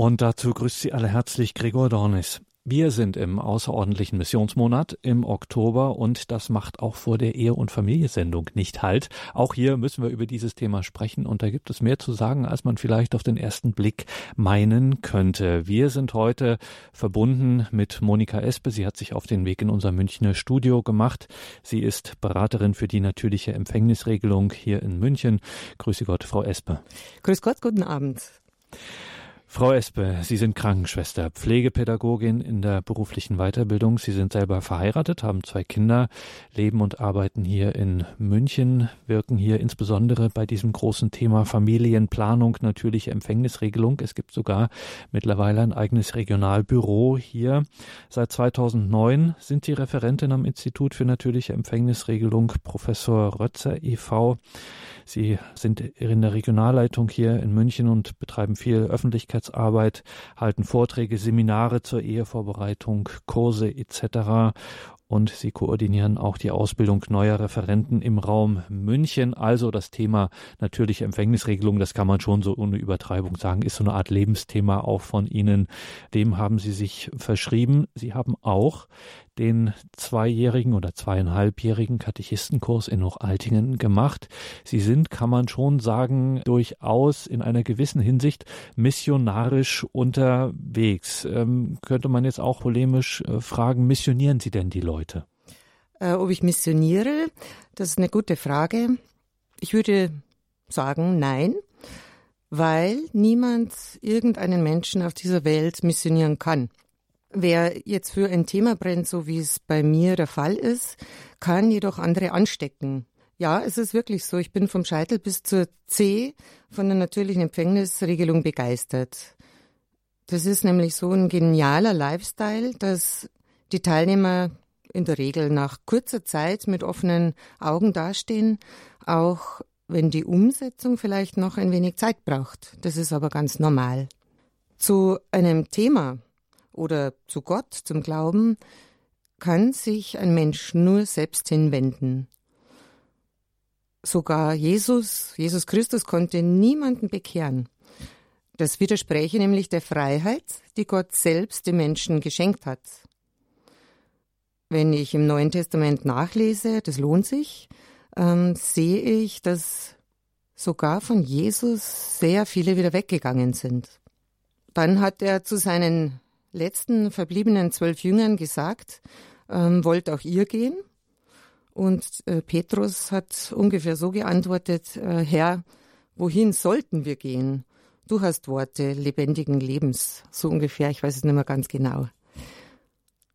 Und dazu grüßt Sie alle herzlich Gregor Dornis. Wir sind im außerordentlichen Missionsmonat im Oktober und das macht auch vor der Ehe- und Familiensendung nicht halt. Auch hier müssen wir über dieses Thema sprechen und da gibt es mehr zu sagen, als man vielleicht auf den ersten Blick meinen könnte. Wir sind heute verbunden mit Monika Espe. Sie hat sich auf den Weg in unser Münchner Studio gemacht. Sie ist Beraterin für die natürliche Empfängnisregelung hier in München. Grüße Gott, Frau Espe. Grüß Gott, guten Abend. Frau Espe, Sie sind Krankenschwester, Pflegepädagogin in der beruflichen Weiterbildung. Sie sind selber verheiratet, haben zwei Kinder, leben und arbeiten hier in München, wirken hier insbesondere bei diesem großen Thema Familienplanung, natürliche Empfängnisregelung. Es gibt sogar mittlerweile ein eigenes Regionalbüro hier. Seit 2009 sind Sie Referentin am Institut für natürliche Empfängnisregelung, Professor Rötzer e.V. Sie sind in der Regionalleitung hier in München und betreiben viel Öffentlichkeitsarbeit, halten Vorträge, Seminare zur Ehevorbereitung, Kurse etc und sie koordinieren auch die Ausbildung neuer Referenten im Raum München. Also das Thema natürliche Empfängnisregelung, das kann man schon so ohne Übertreibung sagen, ist so eine Art Lebensthema auch von Ihnen. Dem haben Sie sich verschrieben. Sie haben auch den zweijährigen oder zweieinhalbjährigen Katechistenkurs in Hochaltingen gemacht. Sie sind, kann man schon sagen, durchaus in einer gewissen Hinsicht missionarisch unterwegs. Ähm, könnte man jetzt auch polemisch äh, fragen, missionieren Sie denn die Leute? Äh, ob ich missioniere, das ist eine gute Frage. Ich würde sagen, nein, weil niemand irgendeinen Menschen auf dieser Welt missionieren kann. Wer jetzt für ein Thema brennt, so wie es bei mir der Fall ist, kann jedoch andere anstecken. Ja, es ist wirklich so. Ich bin vom Scheitel bis zur C von der natürlichen Empfängnisregelung begeistert. Das ist nämlich so ein genialer Lifestyle, dass die Teilnehmer in der Regel nach kurzer Zeit mit offenen Augen dastehen, auch wenn die Umsetzung vielleicht noch ein wenig Zeit braucht. Das ist aber ganz normal. Zu einem Thema, oder zu Gott, zum Glauben, kann sich ein Mensch nur selbst hinwenden. Sogar Jesus, Jesus Christus konnte niemanden bekehren. Das widerspräche nämlich der Freiheit, die Gott selbst dem Menschen geschenkt hat. Wenn ich im Neuen Testament nachlese, das lohnt sich, ähm, sehe ich, dass sogar von Jesus sehr viele wieder weggegangen sind. Dann hat er zu seinen letzten verbliebenen zwölf Jüngern gesagt, ähm, wollt auch ihr gehen? Und äh, Petrus hat ungefähr so geantwortet, äh, Herr, wohin sollten wir gehen? Du hast Worte lebendigen Lebens, so ungefähr, ich weiß es nicht mehr ganz genau.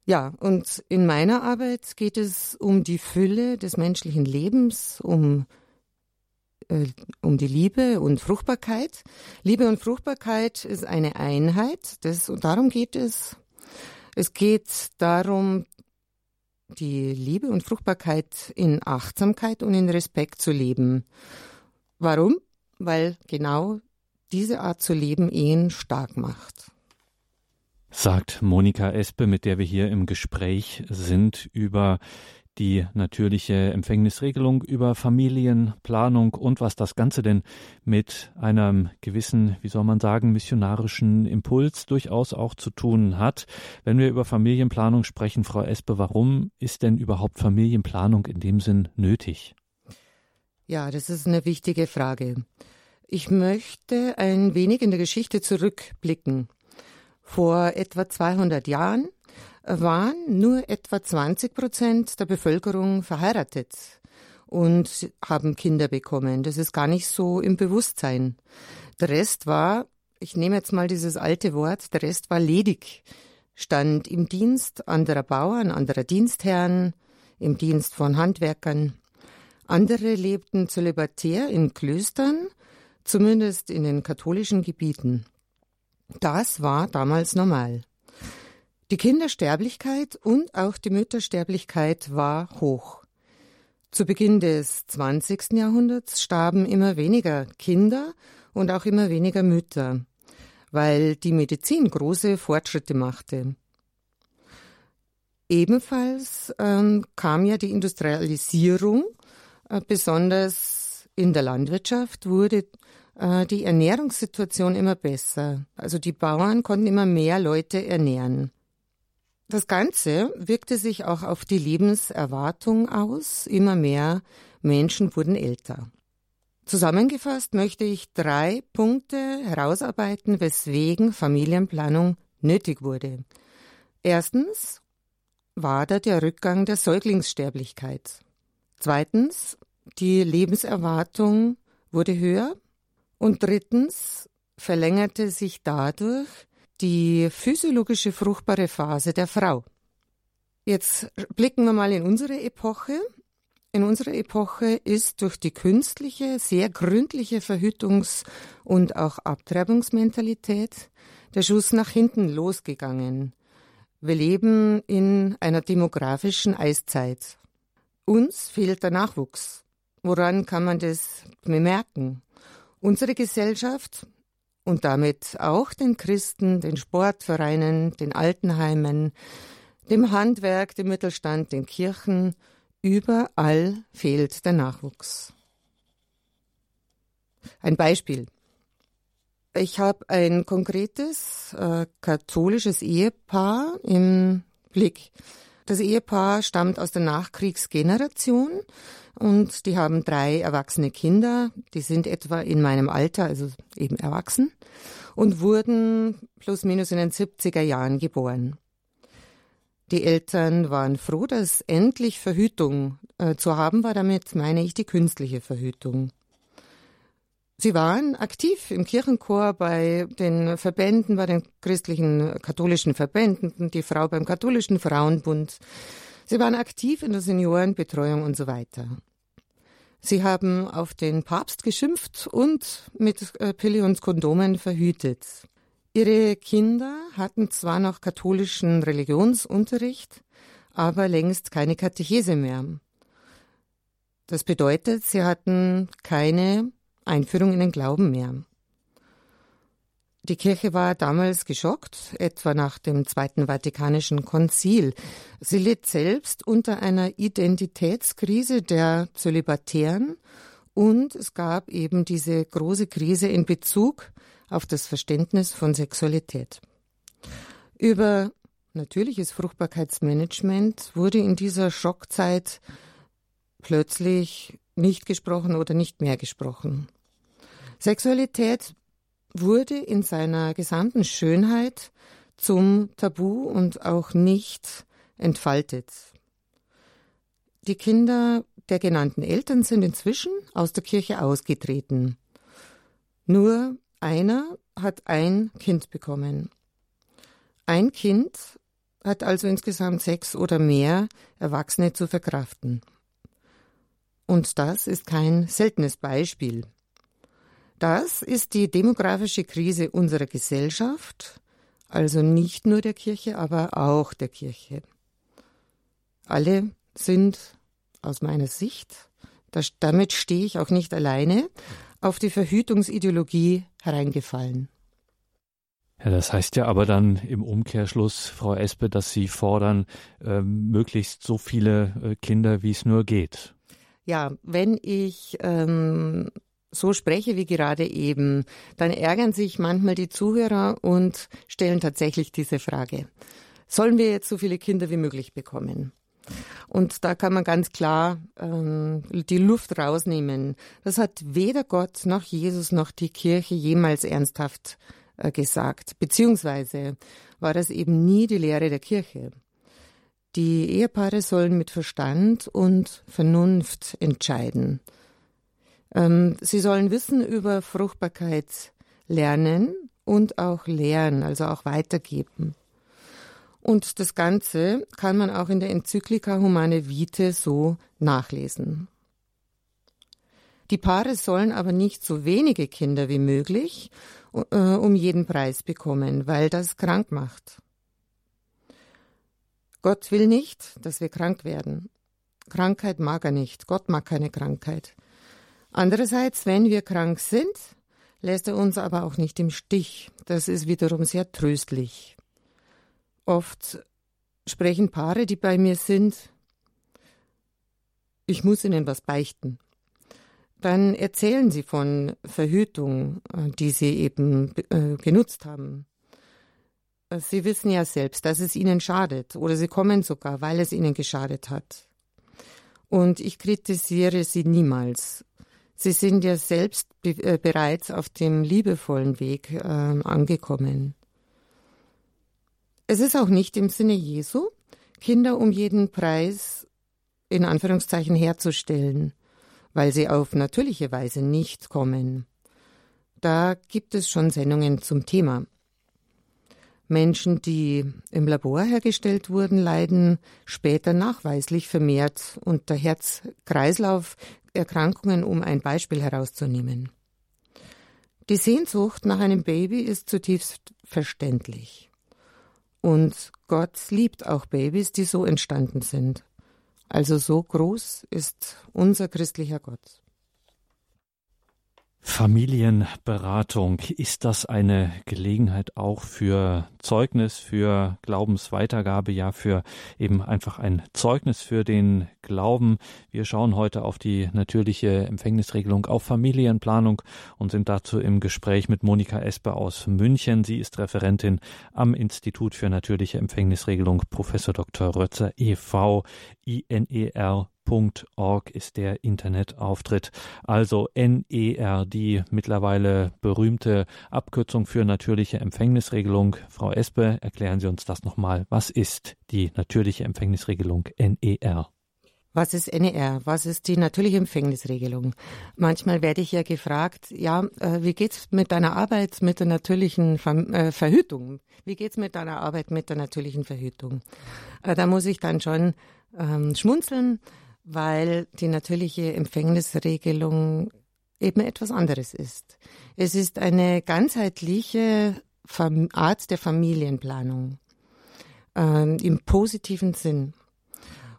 Ja, und in meiner Arbeit geht es um die Fülle des menschlichen Lebens, um um die Liebe und Fruchtbarkeit. Liebe und Fruchtbarkeit ist eine Einheit. Das, und darum geht es. Es geht darum, die Liebe und Fruchtbarkeit in Achtsamkeit und in Respekt zu leben. Warum? Weil genau diese Art zu leben Ehen stark macht. Sagt Monika Espe, mit der wir hier im Gespräch sind über die natürliche Empfängnisregelung über Familienplanung und was das Ganze denn mit einem gewissen, wie soll man sagen, missionarischen Impuls durchaus auch zu tun hat. Wenn wir über Familienplanung sprechen, Frau Espe, warum ist denn überhaupt Familienplanung in dem Sinn nötig? Ja, das ist eine wichtige Frage. Ich möchte ein wenig in der Geschichte zurückblicken. Vor etwa 200 Jahren waren nur etwa 20 Prozent der Bevölkerung verheiratet und haben Kinder bekommen. Das ist gar nicht so im Bewusstsein. Der Rest war, ich nehme jetzt mal dieses alte Wort, der Rest war ledig, stand im Dienst anderer Bauern, anderer Dienstherren, im Dienst von Handwerkern. Andere lebten zölibatär in Klöstern, zumindest in den katholischen Gebieten. Das war damals normal. Die Kindersterblichkeit und auch die Müttersterblichkeit war hoch. Zu Beginn des 20. Jahrhunderts starben immer weniger Kinder und auch immer weniger Mütter, weil die Medizin große Fortschritte machte. Ebenfalls ähm, kam ja die Industrialisierung, äh, besonders in der Landwirtschaft wurde äh, die Ernährungssituation immer besser. Also die Bauern konnten immer mehr Leute ernähren. Das Ganze wirkte sich auch auf die Lebenserwartung aus. Immer mehr Menschen wurden älter. Zusammengefasst möchte ich drei Punkte herausarbeiten, weswegen Familienplanung nötig wurde. Erstens war da der Rückgang der Säuglingssterblichkeit. Zweitens, die Lebenserwartung wurde höher. Und drittens verlängerte sich dadurch die physiologische fruchtbare Phase der Frau. Jetzt blicken wir mal in unsere Epoche. In unserer Epoche ist durch die künstliche, sehr gründliche Verhütungs- und auch Abtreibungsmentalität der Schuss nach hinten losgegangen. Wir leben in einer demografischen Eiszeit. Uns fehlt der Nachwuchs. Woran kann man das bemerken? Unsere Gesellschaft und damit auch den Christen, den Sportvereinen, den Altenheimen, dem Handwerk, dem Mittelstand, den Kirchen, überall fehlt der Nachwuchs. Ein Beispiel. Ich habe ein konkretes äh, katholisches Ehepaar im Blick. Das Ehepaar stammt aus der Nachkriegsgeneration und die haben drei erwachsene Kinder, die sind etwa in meinem Alter, also eben erwachsen, und wurden plus minus in den 70er Jahren geboren. Die Eltern waren froh, dass endlich Verhütung äh, zu haben war. Damit meine ich die künstliche Verhütung. Sie waren aktiv im Kirchenchor bei den Verbänden, bei den christlichen katholischen Verbänden, die Frau beim katholischen Frauenbund. Sie waren aktiv in der Seniorenbetreuung und so weiter. Sie haben auf den Papst geschimpft und mit äh, Pille und Kondomen verhütet. Ihre Kinder hatten zwar noch katholischen Religionsunterricht, aber längst keine Katechese mehr. Das bedeutet, sie hatten keine Einführung in den Glauben mehr. Die Kirche war damals geschockt, etwa nach dem Zweiten Vatikanischen Konzil. Sie litt selbst unter einer Identitätskrise der Zölibatären und es gab eben diese große Krise in Bezug auf das Verständnis von Sexualität. Über natürliches Fruchtbarkeitsmanagement wurde in dieser Schockzeit plötzlich nicht gesprochen oder nicht mehr gesprochen. Sexualität wurde in seiner gesamten Schönheit zum Tabu und auch nicht entfaltet. Die Kinder der genannten Eltern sind inzwischen aus der Kirche ausgetreten. Nur einer hat ein Kind bekommen. Ein Kind hat also insgesamt sechs oder mehr Erwachsene zu verkraften. Und das ist kein seltenes Beispiel. Das ist die demografische Krise unserer Gesellschaft, also nicht nur der Kirche, aber auch der Kirche. Alle sind aus meiner Sicht, das, damit stehe ich auch nicht alleine, auf die Verhütungsideologie hereingefallen. Ja, das heißt ja aber dann im Umkehrschluss, Frau Espe, dass Sie fordern, äh, möglichst so viele äh, Kinder, wie es nur geht. Ja, wenn ich ähm, so spreche wie gerade eben, dann ärgern sich manchmal die Zuhörer und stellen tatsächlich diese Frage. Sollen wir jetzt so viele Kinder wie möglich bekommen? Und da kann man ganz klar ähm, die Luft rausnehmen. Das hat weder Gott noch Jesus noch die Kirche jemals ernsthaft äh, gesagt. Beziehungsweise war das eben nie die Lehre der Kirche. Die Ehepaare sollen mit Verstand und Vernunft entscheiden. Ähm, sie sollen Wissen über Fruchtbarkeit lernen und auch lehren, also auch weitergeben. Und das Ganze kann man auch in der Enzyklika Humane Vitae so nachlesen. Die Paare sollen aber nicht so wenige Kinder wie möglich äh, um jeden Preis bekommen, weil das krank macht. Gott will nicht, dass wir krank werden. Krankheit mag er nicht. Gott mag keine Krankheit. Andererseits, wenn wir krank sind, lässt er uns aber auch nicht im Stich. Das ist wiederum sehr tröstlich. Oft sprechen Paare, die bei mir sind, ich muss ihnen was beichten. dann erzählen sie von Verhütung, äh, die sie eben äh, genutzt haben. Sie wissen ja selbst, dass es ihnen schadet oder sie kommen sogar, weil es ihnen geschadet hat. Und ich kritisiere sie niemals. Sie sind ja selbst be äh, bereits auf dem liebevollen Weg äh, angekommen. Es ist auch nicht im Sinne Jesu, Kinder um jeden Preis in Anführungszeichen herzustellen, weil sie auf natürliche Weise nicht kommen. Da gibt es schon Sendungen zum Thema. Menschen, die im Labor hergestellt wurden, leiden später nachweislich vermehrt unter Herz-Kreislauf-Erkrankungen, um ein Beispiel herauszunehmen. Die Sehnsucht nach einem Baby ist zutiefst verständlich. Und Gott liebt auch Babys, die so entstanden sind. Also so groß ist unser christlicher Gott. Familienberatung, ist das eine Gelegenheit auch für Zeugnis, für Glaubensweitergabe, ja für eben einfach ein Zeugnis für den Glauben? Wir schauen heute auf die natürliche Empfängnisregelung, auf Familienplanung und sind dazu im Gespräch mit Monika Esper aus München. Sie ist Referentin am Institut für natürliche Empfängnisregelung, Professor Dr. Rötzer e.V. INER .org ist der Internetauftritt. Also NER, die mittlerweile berühmte Abkürzung für natürliche Empfängnisregelung. Frau Espe, erklären Sie uns das nochmal. Was ist die natürliche Empfängnisregelung NER? Was ist NER? Was ist die natürliche Empfängnisregelung? Manchmal werde ich ja gefragt, ja, äh, wie geht's mit deiner Arbeit mit der natürlichen äh, Verhütung? Wie geht's mit deiner Arbeit mit der natürlichen Verhütung? Äh, da muss ich dann schon ähm, schmunzeln, weil die natürliche Empfängnisregelung eben etwas anderes ist. Es ist eine ganzheitliche Art der Familienplanung äh, im positiven Sinn.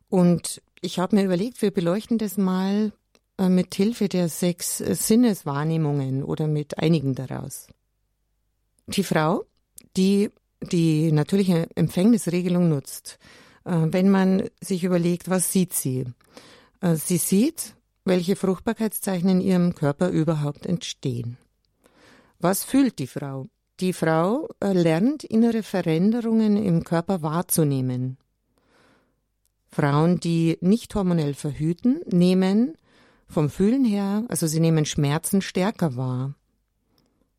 Und ich habe mir überlegt, wir beleuchten das mal äh, mit Hilfe der sechs Sinneswahrnehmungen oder mit einigen daraus. Die Frau, die die natürliche Empfängnisregelung nutzt, wenn man sich überlegt, was sieht sie? Äh, sie sieht, welche Fruchtbarkeitszeichen in ihrem Körper überhaupt entstehen. Was fühlt die Frau? Die Frau äh, lernt innere Veränderungen im Körper wahrzunehmen. Frauen, die nicht hormonell verhüten, nehmen vom Fühlen her, also sie nehmen Schmerzen stärker wahr.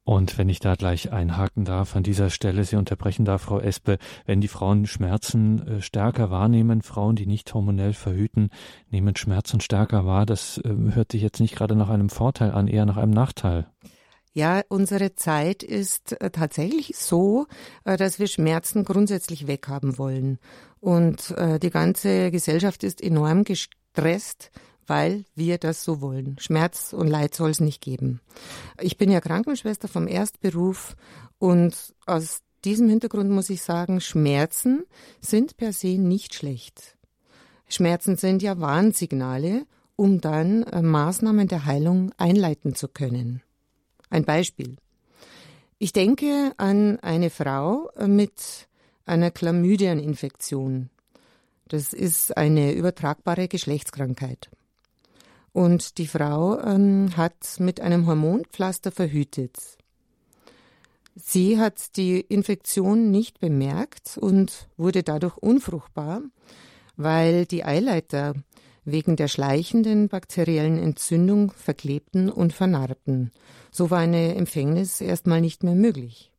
Und wenn ich da gleich einhaken darf, an dieser Stelle, Sie unterbrechen da, Frau Espe, wenn die Frauen Schmerzen äh, stärker wahrnehmen, Frauen, die nicht hormonell verhüten, nehmen Schmerzen stärker wahr, das äh, hört sich jetzt nicht gerade nach einem Vorteil an, eher nach einem Nachteil. Ja, unsere Zeit ist äh, tatsächlich so, dass wir Schmerzen grundsätzlich weghaben wollen. Und die ganze Gesellschaft ist enorm gestresst weil wir das so wollen. Schmerz und Leid soll es nicht geben. Ich bin ja Krankenschwester vom Erstberuf und aus diesem Hintergrund muss ich sagen, Schmerzen sind per se nicht schlecht. Schmerzen sind ja Warnsignale, um dann äh, Maßnahmen der Heilung einleiten zu können. Ein Beispiel. Ich denke an eine Frau äh, mit einer Chlamydieninfektion. Das ist eine übertragbare Geschlechtskrankheit. Und die Frau ähm, hat mit einem Hormonpflaster verhütet. Sie hat die Infektion nicht bemerkt und wurde dadurch unfruchtbar, weil die Eileiter wegen der schleichenden bakteriellen Entzündung verklebten und vernarbten. So war eine Empfängnis erstmal nicht mehr möglich.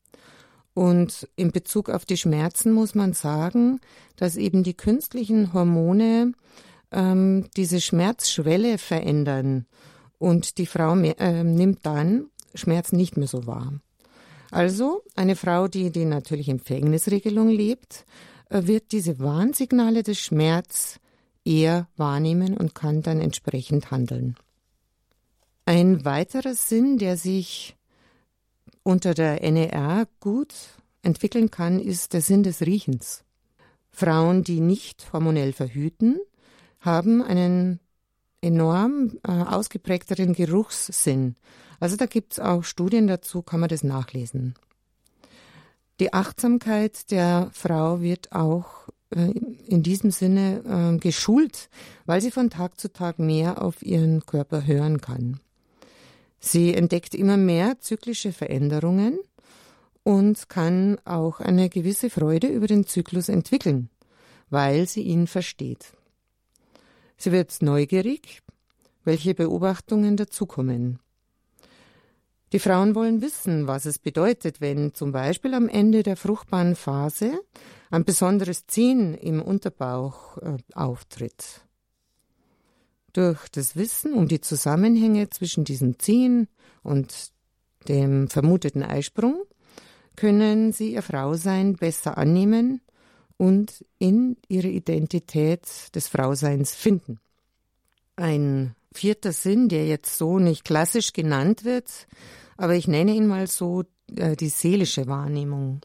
Und in Bezug auf die Schmerzen muss man sagen, dass eben die künstlichen Hormone ähm, diese Schmerzschwelle verändern und die Frau mehr, äh, nimmt dann Schmerz nicht mehr so wahr. Also eine Frau, die die natürliche Empfängnisregelung lebt, äh, wird diese Warnsignale des Schmerz eher wahrnehmen und kann dann entsprechend handeln. Ein weiterer Sinn, der sich unter der NER gut entwickeln kann, ist der Sinn des Riechens. Frauen, die nicht hormonell verhüten, haben einen enorm äh, ausgeprägteren Geruchssinn. Also da gibt es auch Studien dazu, kann man das nachlesen. Die Achtsamkeit der Frau wird auch äh, in diesem Sinne äh, geschult, weil sie von Tag zu Tag mehr auf ihren Körper hören kann. Sie entdeckt immer mehr zyklische Veränderungen und kann auch eine gewisse Freude über den Zyklus entwickeln, weil sie ihn versteht. Sie wird neugierig, welche Beobachtungen dazukommen. Die Frauen wollen wissen, was es bedeutet, wenn zum Beispiel am Ende der fruchtbaren Phase ein besonderes Ziehen im Unterbauch äh, auftritt. Durch das Wissen um die Zusammenhänge zwischen diesem Ziehen und dem vermuteten Eisprung können sie ihr Frausein besser annehmen und in ihre Identität des Frauseins finden. Ein vierter Sinn, der jetzt so nicht klassisch genannt wird, aber ich nenne ihn mal so äh, die seelische Wahrnehmung.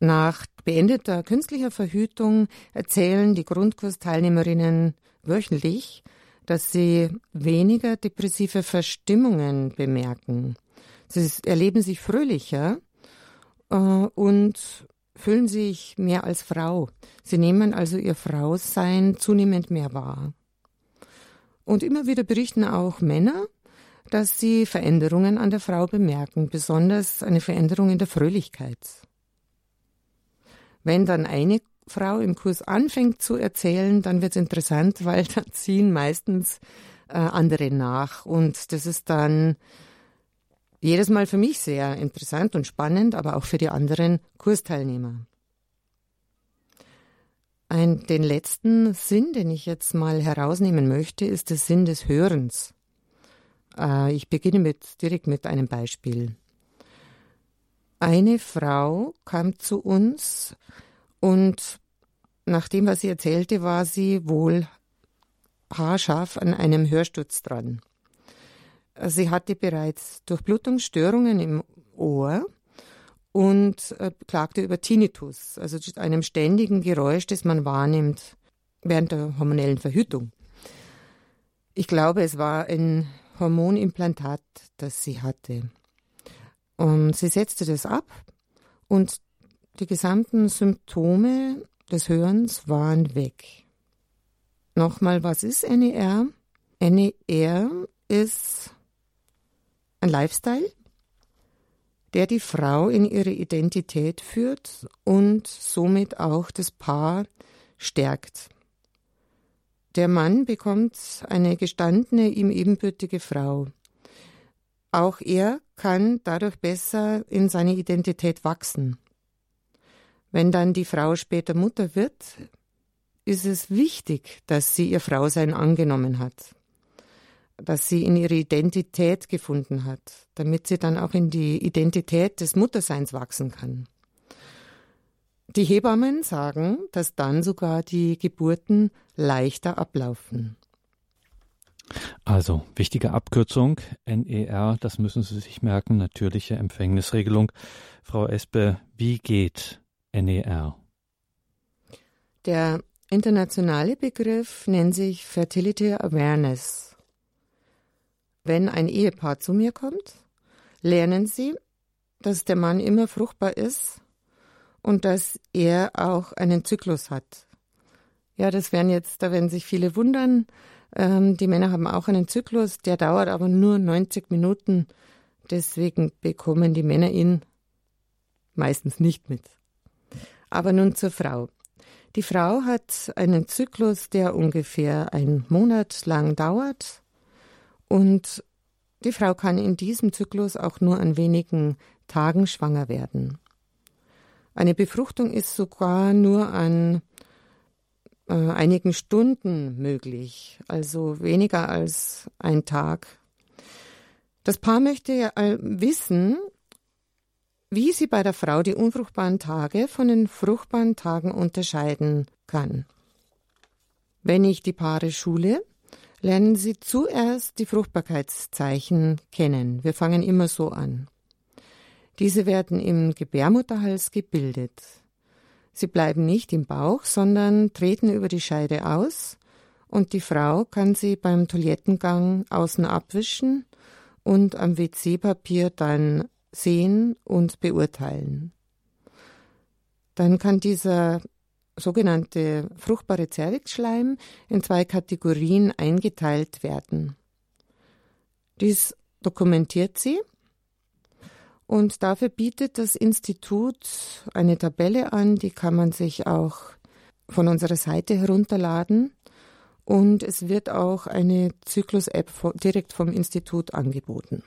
Nach beendeter künstlicher Verhütung erzählen die Grundkursteilnehmerinnen wöchentlich, dass sie weniger depressive Verstimmungen bemerken. Sie erleben sich fröhlicher äh, und fühlen sich mehr als Frau. Sie nehmen also ihr Frausein zunehmend mehr wahr. Und immer wieder berichten auch Männer, dass sie Veränderungen an der Frau bemerken, besonders eine Veränderung in der Fröhlichkeit. Wenn dann eine Frau im Kurs anfängt zu erzählen, dann wird es interessant, weil dann ziehen meistens äh, andere nach. Und das ist dann jedes Mal für mich sehr interessant und spannend, aber auch für die anderen Kursteilnehmer. Ein, den letzten Sinn, den ich jetzt mal herausnehmen möchte, ist der Sinn des Hörens. Äh, ich beginne mit, direkt mit einem Beispiel. Eine Frau kam zu uns und nach dem, was sie erzählte, war sie wohl haarscharf an einem Hörsturz dran. Sie hatte bereits Durchblutungsstörungen im Ohr und äh, klagte über Tinnitus, also einem ständigen Geräusch, das man wahrnimmt während der hormonellen Verhütung. Ich glaube, es war ein Hormonimplantat, das sie hatte. Und sie setzte das ab und die gesamten Symptome des Hörens waren weg. Nochmal, was ist NER? NER ist ein Lifestyle, der die Frau in ihre Identität führt und somit auch das Paar stärkt. Der Mann bekommt eine gestandene, ihm ebenbürtige Frau. Auch er kann dadurch besser in seine Identität wachsen. Wenn dann die Frau später Mutter wird, ist es wichtig, dass sie ihr Frausein angenommen hat dass sie in ihre Identität gefunden hat, damit sie dann auch in die Identität des Mutterseins wachsen kann. Die Hebammen sagen, dass dann sogar die Geburten leichter ablaufen. Also, wichtige Abkürzung, NER, das müssen Sie sich merken, natürliche Empfängnisregelung. Frau Espe, wie geht NER? Der internationale Begriff nennt sich Fertility Awareness. Wenn ein Ehepaar zu mir kommt, lernen sie, dass der Mann immer fruchtbar ist und dass er auch einen Zyklus hat. Ja, das werden jetzt, da werden sich viele wundern. Ähm, die Männer haben auch einen Zyklus, der dauert aber nur 90 Minuten. Deswegen bekommen die Männer ihn meistens nicht mit. Aber nun zur Frau. Die Frau hat einen Zyklus, der ungefähr einen Monat lang dauert und die Frau kann in diesem Zyklus auch nur an wenigen Tagen schwanger werden. Eine Befruchtung ist sogar nur an äh, einigen Stunden möglich, also weniger als ein Tag. Das Paar möchte ja wissen, wie sie bei der Frau die unfruchtbaren Tage von den fruchtbaren Tagen unterscheiden kann. Wenn ich die Paare schule, lernen Sie zuerst die Fruchtbarkeitszeichen kennen. Wir fangen immer so an. Diese werden im Gebärmutterhals gebildet. Sie bleiben nicht im Bauch, sondern treten über die Scheide aus und die Frau kann sie beim Toilettengang außen abwischen und am WC-Papier dann sehen und beurteilen. Dann kann dieser sogenannte fruchtbare Zervixschleim in zwei Kategorien eingeteilt werden. Dies dokumentiert sie und dafür bietet das Institut eine Tabelle an, die kann man sich auch von unserer Seite herunterladen. Und es wird auch eine Zyklus-App direkt vom Institut angeboten.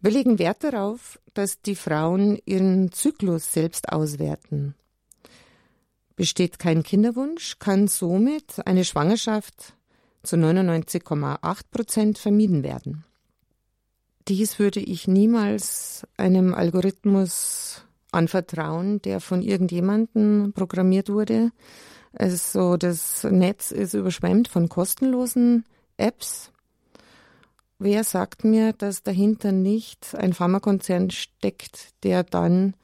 Wir legen Wert darauf, dass die Frauen ihren Zyklus selbst auswerten. Besteht kein Kinderwunsch, kann somit eine Schwangerschaft zu 99,8 Prozent vermieden werden. Dies würde ich niemals einem Algorithmus anvertrauen, der von irgendjemandem programmiert wurde. Also das Netz ist überschwemmt von kostenlosen Apps. Wer sagt mir, dass dahinter nicht ein Pharmakonzern steckt, der dann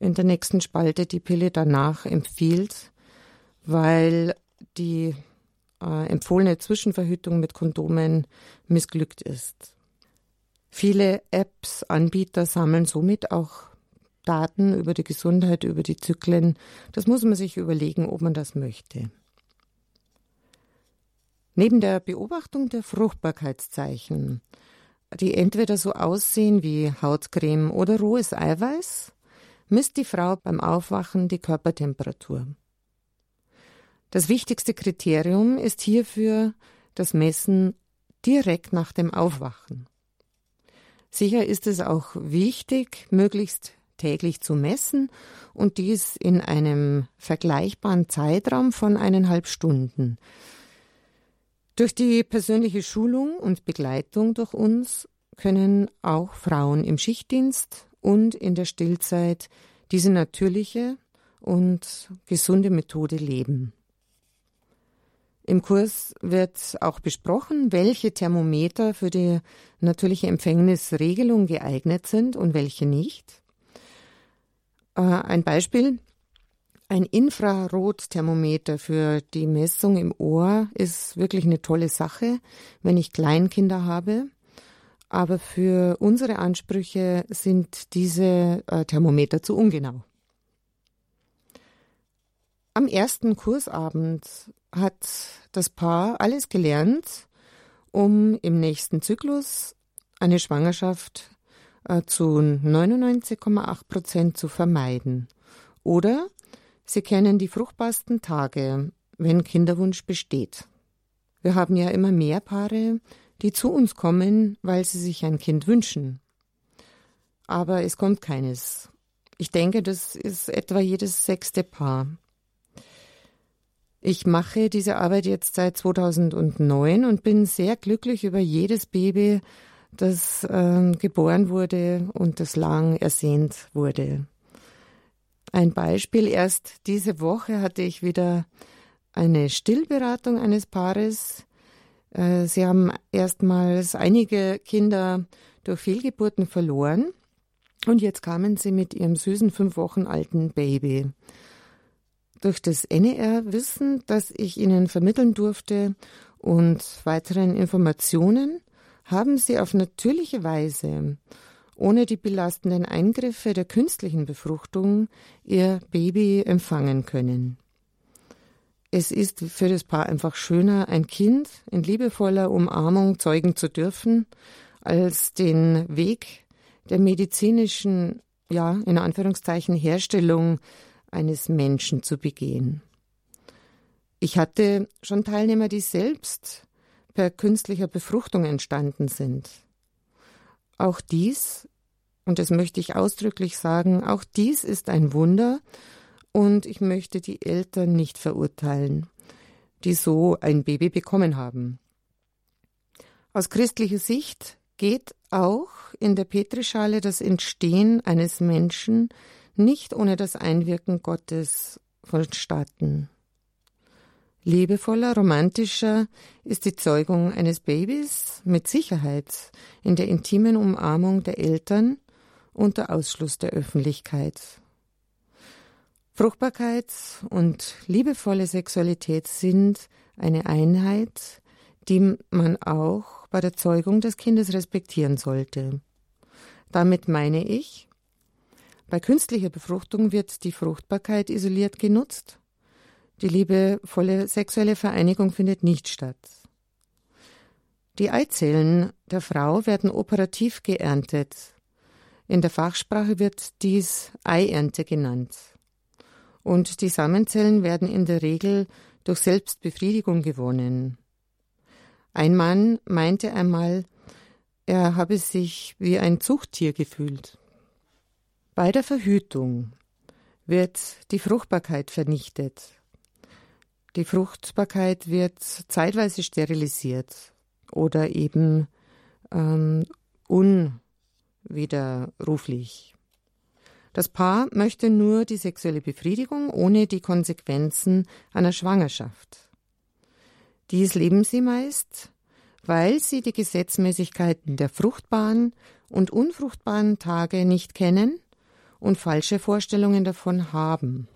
in der nächsten Spalte die Pille danach empfiehlt, weil die äh, empfohlene Zwischenverhütung mit Kondomen missglückt ist. Viele Apps, Anbieter sammeln somit auch Daten über die Gesundheit, über die Zyklen. Das muss man sich überlegen, ob man das möchte. Neben der Beobachtung der Fruchtbarkeitszeichen, die entweder so aussehen wie Hautcreme oder rohes Eiweiß, misst die Frau beim Aufwachen die Körpertemperatur. Das wichtigste Kriterium ist hierfür das Messen direkt nach dem Aufwachen. Sicher ist es auch wichtig, möglichst täglich zu messen und dies in einem vergleichbaren Zeitraum von eineinhalb Stunden. Durch die persönliche Schulung und Begleitung durch uns können auch Frauen im Schichtdienst und in der Stillzeit diese natürliche und gesunde Methode leben. Im Kurs wird auch besprochen, welche Thermometer für die natürliche Empfängnisregelung geeignet sind und welche nicht. Äh, ein Beispiel. Ein Infrarotthermometer für die Messung im Ohr ist wirklich eine tolle Sache, wenn ich Kleinkinder habe. Aber für unsere Ansprüche sind diese äh, Thermometer zu ungenau. Am ersten Kursabend hat das Paar alles gelernt, um im nächsten Zyklus eine Schwangerschaft äh, zu 99,8 Prozent zu vermeiden. Oder sie kennen die fruchtbarsten Tage, wenn Kinderwunsch besteht. Wir haben ja immer mehr Paare, die zu uns kommen, weil sie sich ein Kind wünschen. Aber es kommt keines. Ich denke, das ist etwa jedes sechste Paar. Ich mache diese Arbeit jetzt seit 2009 und bin sehr glücklich über jedes Baby, das äh, geboren wurde und das lang ersehnt wurde. Ein Beispiel, erst diese Woche hatte ich wieder eine Stillberatung eines Paares. Äh, sie haben erstmals einige Kinder durch Fehlgeburten verloren und jetzt kamen sie mit ihrem süßen fünf Wochen alten Baby durch das NER-Wissen, das ich Ihnen vermitteln durfte und weiteren Informationen haben Sie auf natürliche Weise, ohne die belastenden Eingriffe der künstlichen Befruchtung, Ihr Baby empfangen können. Es ist für das Paar einfach schöner, ein Kind in liebevoller Umarmung zeugen zu dürfen, als den Weg der medizinischen, ja, in Anführungszeichen, Herstellung eines Menschen zu begehen. Ich hatte schon Teilnehmer, die selbst per künstlicher Befruchtung entstanden sind. Auch dies, und das möchte ich ausdrücklich sagen, auch dies ist ein Wunder und ich möchte die Eltern nicht verurteilen, die so ein Baby bekommen haben. Aus christlicher Sicht geht auch in der Petrischale das Entstehen eines Menschen nicht ohne das Einwirken Gottes vonstatten. Liebevoller, romantischer ist die Zeugung eines Babys mit Sicherheit in der intimen Umarmung der Eltern unter Ausschluss der Öffentlichkeit. Fruchtbarkeit und liebevolle Sexualität sind eine Einheit, die man auch bei der Zeugung des Kindes respektieren sollte. Damit meine ich, bei künstlicher Befruchtung wird die Fruchtbarkeit isoliert genutzt. Die liebevolle sexuelle Vereinigung findet nicht statt. Die Eizellen der Frau werden operativ geerntet. In der Fachsprache wird dies Eiernte genannt. Und die Samenzellen werden in der Regel durch Selbstbefriedigung gewonnen. Ein Mann meinte einmal, er habe sich wie ein Zuchttier gefühlt. Bei der Verhütung wird die Fruchtbarkeit vernichtet. Die Fruchtbarkeit wird zeitweise sterilisiert oder eben ähm, unwiderruflich. Das Paar möchte nur die sexuelle Befriedigung ohne die Konsequenzen einer Schwangerschaft. Dies leben sie meist, weil sie die Gesetzmäßigkeiten der fruchtbaren und unfruchtbaren Tage nicht kennen und falsche Vorstellungen davon haben.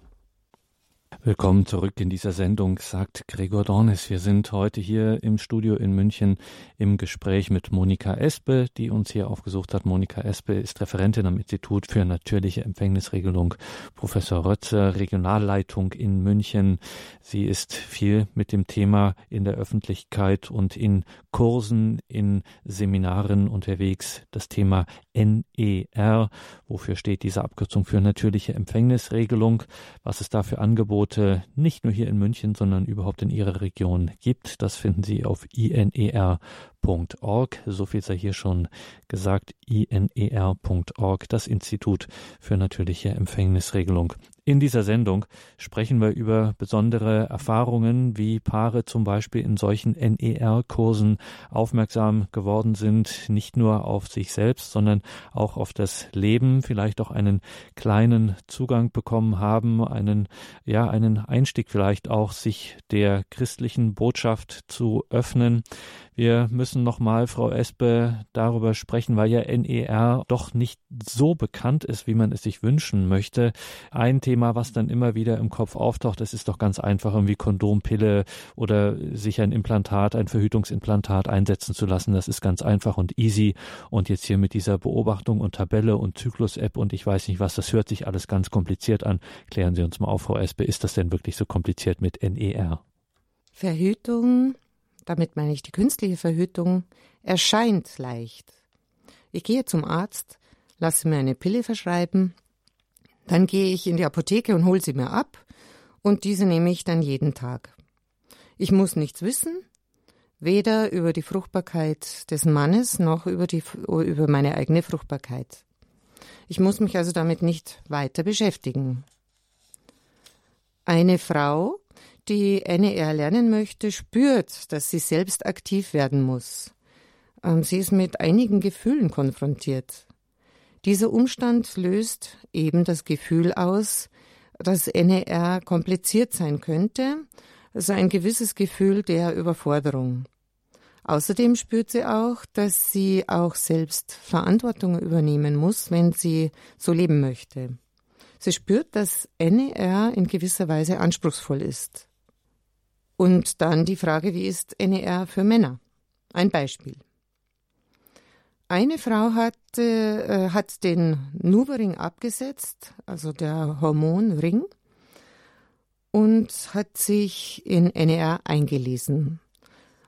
Willkommen zurück in dieser Sendung, sagt Gregor Dornis. Wir sind heute hier im Studio in München im Gespräch mit Monika Espe, die uns hier aufgesucht hat. Monika Espe ist Referentin am Institut für natürliche Empfängnisregelung, Professor Rötzer, Regionalleitung in München. Sie ist viel mit dem Thema in der Öffentlichkeit und in Kursen, in Seminaren unterwegs. Das Thema NER, wofür steht diese Abkürzung für natürliche Empfängnisregelung, was es da für Angebote Angebote nicht nur hier in München, sondern überhaupt in Ihrer Region gibt. Das finden Sie auf iner.org. So viel sei hier schon gesagt. iner.org, das Institut für natürliche Empfängnisregelung. In dieser Sendung sprechen wir über besondere Erfahrungen, wie Paare zum Beispiel in solchen NER-Kursen aufmerksam geworden sind, nicht nur auf sich selbst, sondern auch auf das Leben, vielleicht auch einen kleinen Zugang bekommen haben, einen, ja, einen Einstieg vielleicht auch, sich der christlichen Botschaft zu öffnen. Wir müssen nochmal, Frau Espe, darüber sprechen, weil ja NER doch nicht so bekannt ist, wie man es sich wünschen möchte. Ein Thema, was dann immer wieder im Kopf auftaucht, das ist doch ganz einfach, irgendwie Kondompille oder sich ein Implantat, ein Verhütungsimplantat einsetzen zu lassen. Das ist ganz einfach und easy. Und jetzt hier mit dieser Beobachtung und Tabelle und Zyklus-App und ich weiß nicht was, das hört sich alles ganz kompliziert an. Klären Sie uns mal auf, Frau Espe, ist das denn wirklich so kompliziert mit NER? Verhütung damit meine ich die künstliche Verhütung, erscheint leicht. Ich gehe zum Arzt, lasse mir eine Pille verschreiben, dann gehe ich in die Apotheke und hole sie mir ab und diese nehme ich dann jeden Tag. Ich muss nichts wissen, weder über die Fruchtbarkeit des Mannes noch über, die, über meine eigene Fruchtbarkeit. Ich muss mich also damit nicht weiter beschäftigen. Eine Frau, die NER lernen möchte, spürt, dass sie selbst aktiv werden muss. Ähm, sie ist mit einigen Gefühlen konfrontiert. Dieser Umstand löst eben das Gefühl aus, dass NER kompliziert sein könnte, also ein gewisses Gefühl der Überforderung. Außerdem spürt sie auch, dass sie auch selbst Verantwortung übernehmen muss, wenn sie so leben möchte. Sie spürt, dass NER in gewisser Weise anspruchsvoll ist. Und dann die Frage, wie ist NER für Männer? Ein Beispiel. Eine Frau hat, äh, hat den Nuvaring abgesetzt, also der Hormonring, und hat sich in NER eingelesen.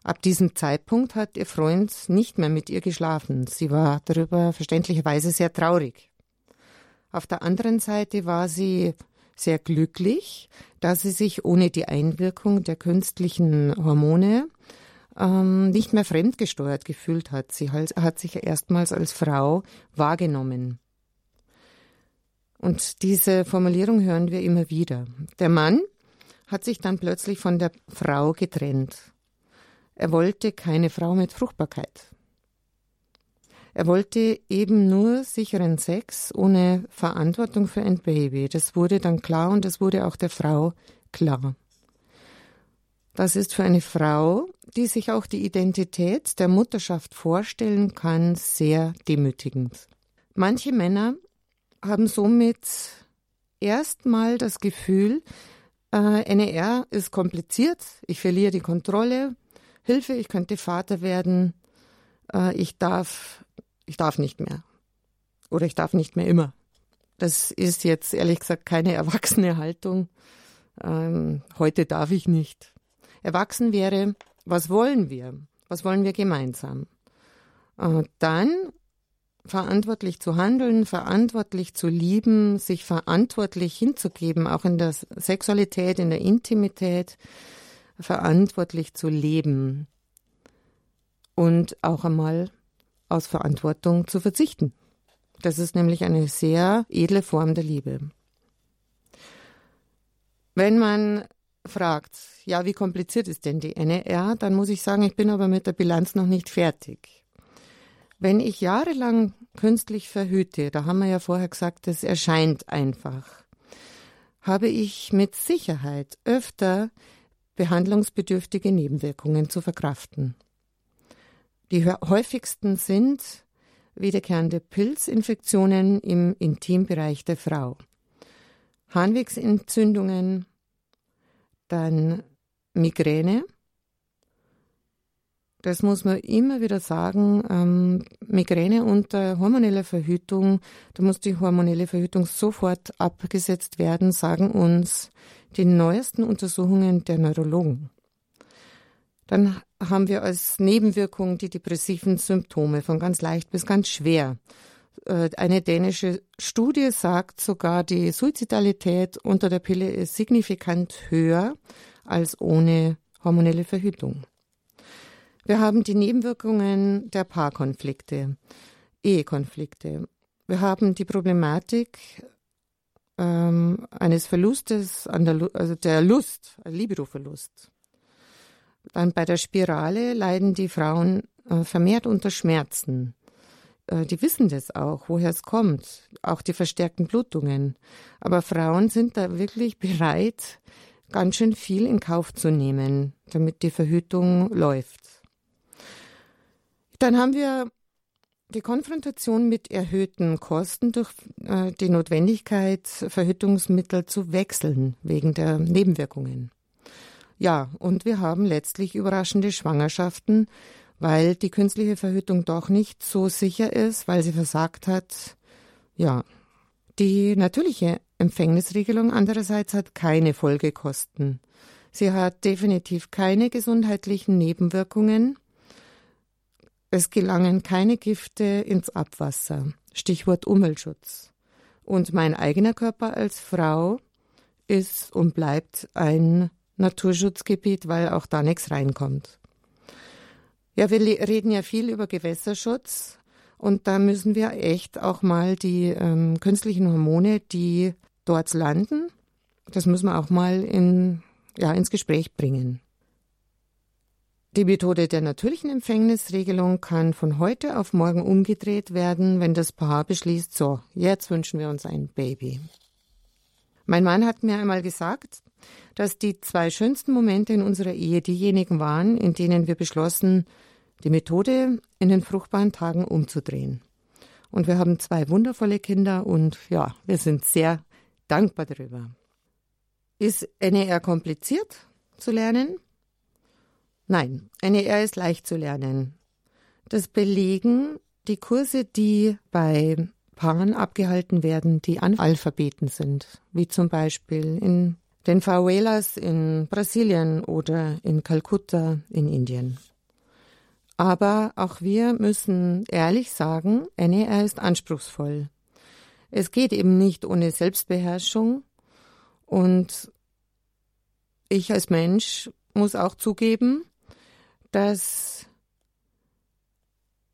Ab diesem Zeitpunkt hat ihr Freund nicht mehr mit ihr geschlafen. Sie war darüber verständlicherweise sehr traurig. Auf der anderen Seite war sie sehr glücklich, dass sie sich ohne die Einwirkung der künstlichen Hormone ähm, nicht mehr fremdgesteuert gefühlt hat. Sie hat sich erstmals als Frau wahrgenommen. Und diese Formulierung hören wir immer wieder. Der Mann hat sich dann plötzlich von der Frau getrennt. Er wollte keine Frau mit Fruchtbarkeit. Er wollte eben nur sicheren Sex ohne Verantwortung für ein Baby. Das wurde dann klar und das wurde auch der Frau klar. Das ist für eine Frau, die sich auch die Identität der Mutterschaft vorstellen kann, sehr demütigend. Manche Männer haben somit erstmal das Gefühl, äh, NER ist kompliziert, ich verliere die Kontrolle, Hilfe, ich könnte Vater werden, äh, ich darf ich darf nicht mehr. Oder ich darf nicht mehr immer. Das ist jetzt ehrlich gesagt keine erwachsene Haltung. Ähm, heute darf ich nicht. Erwachsen wäre, was wollen wir? Was wollen wir gemeinsam? Äh, dann verantwortlich zu handeln, verantwortlich zu lieben, sich verantwortlich hinzugeben, auch in der Sexualität, in der Intimität, verantwortlich zu leben und auch einmal aus Verantwortung zu verzichten. Das ist nämlich eine sehr edle Form der Liebe. Wenn man fragt, ja, wie kompliziert ist denn die NER, dann muss ich sagen, ich bin aber mit der Bilanz noch nicht fertig. Wenn ich jahrelang künstlich verhüte, da haben wir ja vorher gesagt, es erscheint einfach, habe ich mit Sicherheit öfter behandlungsbedürftige Nebenwirkungen zu verkraften. Die häufigsten sind wiederkehrende Pilzinfektionen im Intimbereich der Frau, Harnwegsentzündungen, dann Migräne. Das muss man immer wieder sagen. Ähm, Migräne unter hormoneller Verhütung, da muss die hormonelle Verhütung sofort abgesetzt werden, sagen uns die neuesten Untersuchungen der Neurologen. Dann haben wir als Nebenwirkung die depressiven Symptome von ganz leicht bis ganz schwer. Äh, eine dänische Studie sagt sogar, die Suizidalität unter der Pille ist signifikant höher als ohne hormonelle Verhütung. Wir haben die Nebenwirkungen der Paarkonflikte, Ehekonflikte. Wir haben die Problematik ähm, eines Verlustes an der, also der Lust, Libidoverlust. Dann bei der Spirale leiden die Frauen äh, vermehrt unter Schmerzen. Äh, die wissen das auch, woher es kommt, auch die verstärkten Blutungen. Aber Frauen sind da wirklich bereit, ganz schön viel in Kauf zu nehmen, damit die Verhütung läuft. Dann haben wir die Konfrontation mit erhöhten Kosten durch äh, die Notwendigkeit, Verhütungsmittel zu wechseln wegen der Nebenwirkungen. Ja, und wir haben letztlich überraschende Schwangerschaften, weil die künstliche Verhütung doch nicht so sicher ist, weil sie versagt hat. Ja, die natürliche Empfängnisregelung andererseits hat keine Folgekosten. Sie hat definitiv keine gesundheitlichen Nebenwirkungen. Es gelangen keine Gifte ins Abwasser. Stichwort Umweltschutz. Und mein eigener Körper als Frau ist und bleibt ein Naturschutzgebiet, weil auch da nichts reinkommt. Ja, wir reden ja viel über Gewässerschutz und da müssen wir echt auch mal die ähm, künstlichen Hormone, die dort landen, das müssen wir auch mal in, ja, ins Gespräch bringen. Die Methode der natürlichen Empfängnisregelung kann von heute auf morgen umgedreht werden, wenn das Paar beschließt, so, jetzt wünschen wir uns ein Baby. Mein Mann hat mir einmal gesagt, dass die zwei schönsten Momente in unserer Ehe diejenigen waren, in denen wir beschlossen, die Methode in den fruchtbaren Tagen umzudrehen. Und wir haben zwei wundervolle Kinder und ja, wir sind sehr dankbar darüber. Ist NER kompliziert zu lernen? Nein, NER ist leicht zu lernen. Das belegen die Kurse, die bei Paaren abgehalten werden, die Analphabeten sind, wie zum Beispiel in den Favelas in Brasilien oder in Kalkutta in Indien. Aber auch wir müssen ehrlich sagen, NER ist anspruchsvoll. Es geht eben nicht ohne Selbstbeherrschung und ich als Mensch muss auch zugeben, dass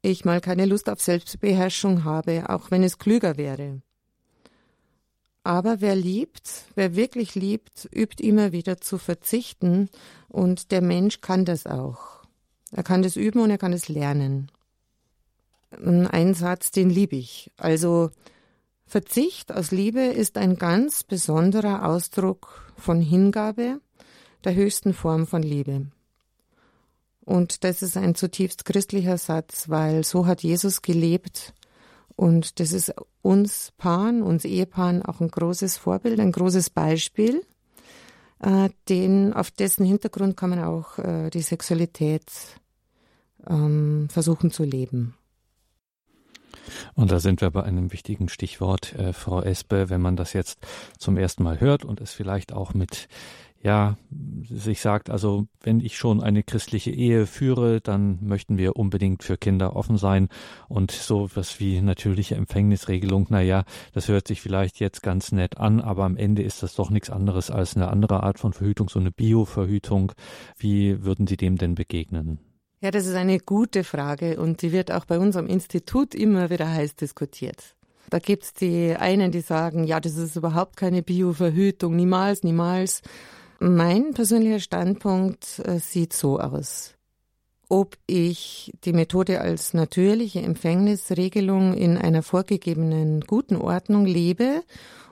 ich mal keine Lust auf Selbstbeherrschung habe, auch wenn es klüger wäre. Aber wer liebt, wer wirklich liebt, übt immer wieder zu verzichten und der Mensch kann das auch. Er kann das üben und er kann es lernen. Ein Satz, den liebe ich. Also Verzicht aus Liebe ist ein ganz besonderer Ausdruck von Hingabe, der höchsten Form von Liebe. Und das ist ein zutiefst christlicher Satz, weil so hat Jesus gelebt und das ist uns Paaren, uns Ehepaaren auch ein großes Vorbild, ein großes Beispiel. Äh, den, auf dessen Hintergrund kann man auch äh, die Sexualität ähm, versuchen zu leben. Und da sind wir bei einem wichtigen Stichwort, äh, Frau Espe, wenn man das jetzt zum ersten Mal hört und es vielleicht auch mit ja, sich sagt, also wenn ich schon eine christliche Ehe führe, dann möchten wir unbedingt für Kinder offen sein und so was wie natürliche Empfängnisregelung, na ja, das hört sich vielleicht jetzt ganz nett an, aber am Ende ist das doch nichts anderes als eine andere Art von Verhütung, so eine Bioverhütung. Wie würden Sie dem denn begegnen? Ja, das ist eine gute Frage und die wird auch bei unserem Institut immer wieder heiß diskutiert. Da gibt's die einen, die sagen, ja, das ist überhaupt keine Bioverhütung, niemals, niemals. Mein persönlicher Standpunkt äh, sieht so aus. Ob ich die Methode als natürliche Empfängnisregelung in einer vorgegebenen guten Ordnung lebe